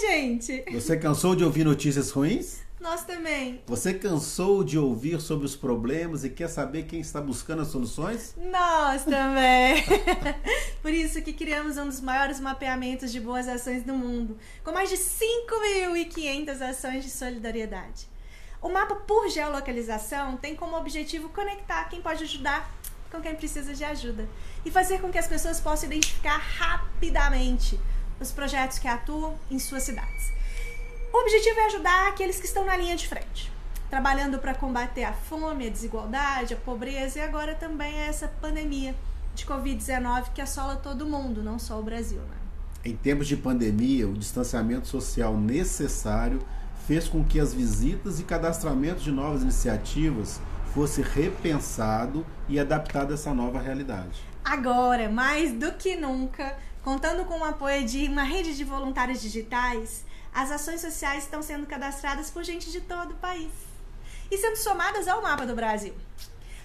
gente? Você cansou de ouvir notícias ruins? Nós também. Você cansou de ouvir sobre os problemas e quer saber quem está buscando as soluções? Nós também. Por isso que criamos um dos maiores mapeamentos de boas ações do mundo, com mais de 5.500 ações de solidariedade. O mapa por geolocalização tem como objetivo conectar quem pode ajudar com quem precisa de ajuda e fazer com que as pessoas possam identificar rapidamente os projetos que atuam em suas cidades. O objetivo é ajudar aqueles que estão na linha de frente, trabalhando para combater a fome, a desigualdade, a pobreza e agora também essa pandemia de Covid-19 que assola todo mundo, não só o Brasil. Né? Em tempos de pandemia, o distanciamento social necessário fez com que as visitas e cadastramentos de novas iniciativas fosse repensado e adaptado a essa nova realidade. Agora, mais do que nunca, contando com o apoio de uma rede de voluntários digitais, as ações sociais estão sendo cadastradas por gente de todo o país e sendo somadas ao mapa do Brasil.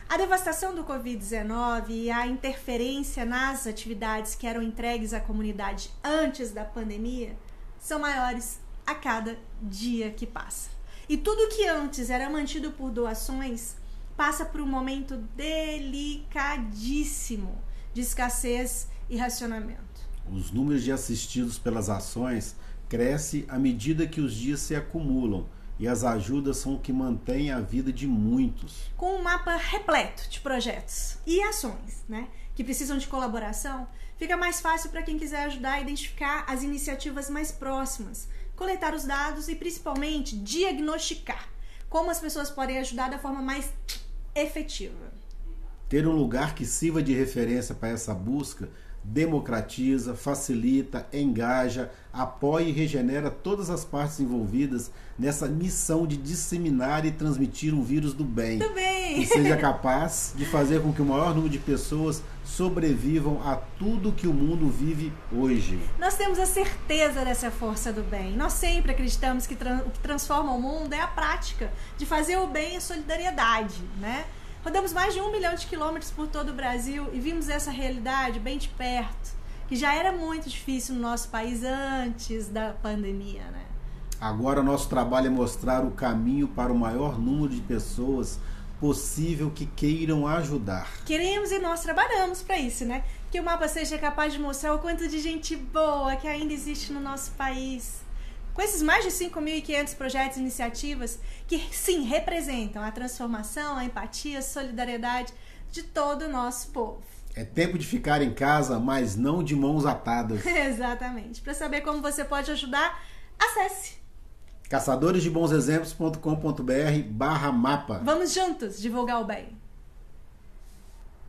A devastação do Covid-19 e a interferência nas atividades que eram entregues à comunidade antes da pandemia são maiores a cada dia que passa. E tudo que antes era mantido por doações passa por um momento delicadíssimo de escassez e racionamento. Os números de assistidos pelas ações cresce à medida que os dias se acumulam e as ajudas são o que mantém a vida de muitos. Com um mapa repleto de projetos e ações, né, que precisam de colaboração, fica mais fácil para quem quiser ajudar a identificar as iniciativas mais próximas, coletar os dados e principalmente diagnosticar como as pessoas podem ajudar da forma mais efetiva. Ter um lugar que sirva de referência para essa busca democratiza, facilita, engaja, apoia e regenera todas as partes envolvidas nessa missão de disseminar e transmitir um vírus do bem. Do bem. Que seja capaz de fazer com que o maior número de pessoas sobrevivam a tudo que o mundo vive hoje. Nós temos a certeza dessa força do bem. Nós sempre acreditamos que o que transforma o mundo é a prática de fazer o bem e a solidariedade, né? Rodamos mais de um milhão de quilômetros por todo o Brasil e vimos essa realidade bem de perto, que já era muito difícil no nosso país antes da pandemia, né? Agora nosso trabalho é mostrar o caminho para o maior número de pessoas possível que queiram ajudar. Queremos e nós trabalhamos para isso, né? Que o mapa seja capaz de mostrar o quanto de gente boa que ainda existe no nosso país com esses mais de 5.500 projetos e iniciativas que, sim, representam a transformação, a empatia, a solidariedade de todo o nosso povo. É tempo de ficar em casa, mas não de mãos atadas. Exatamente. Para saber como você pode ajudar, acesse caçadoresdebonsexemplos.com.br barra mapa. Vamos juntos divulgar o bem.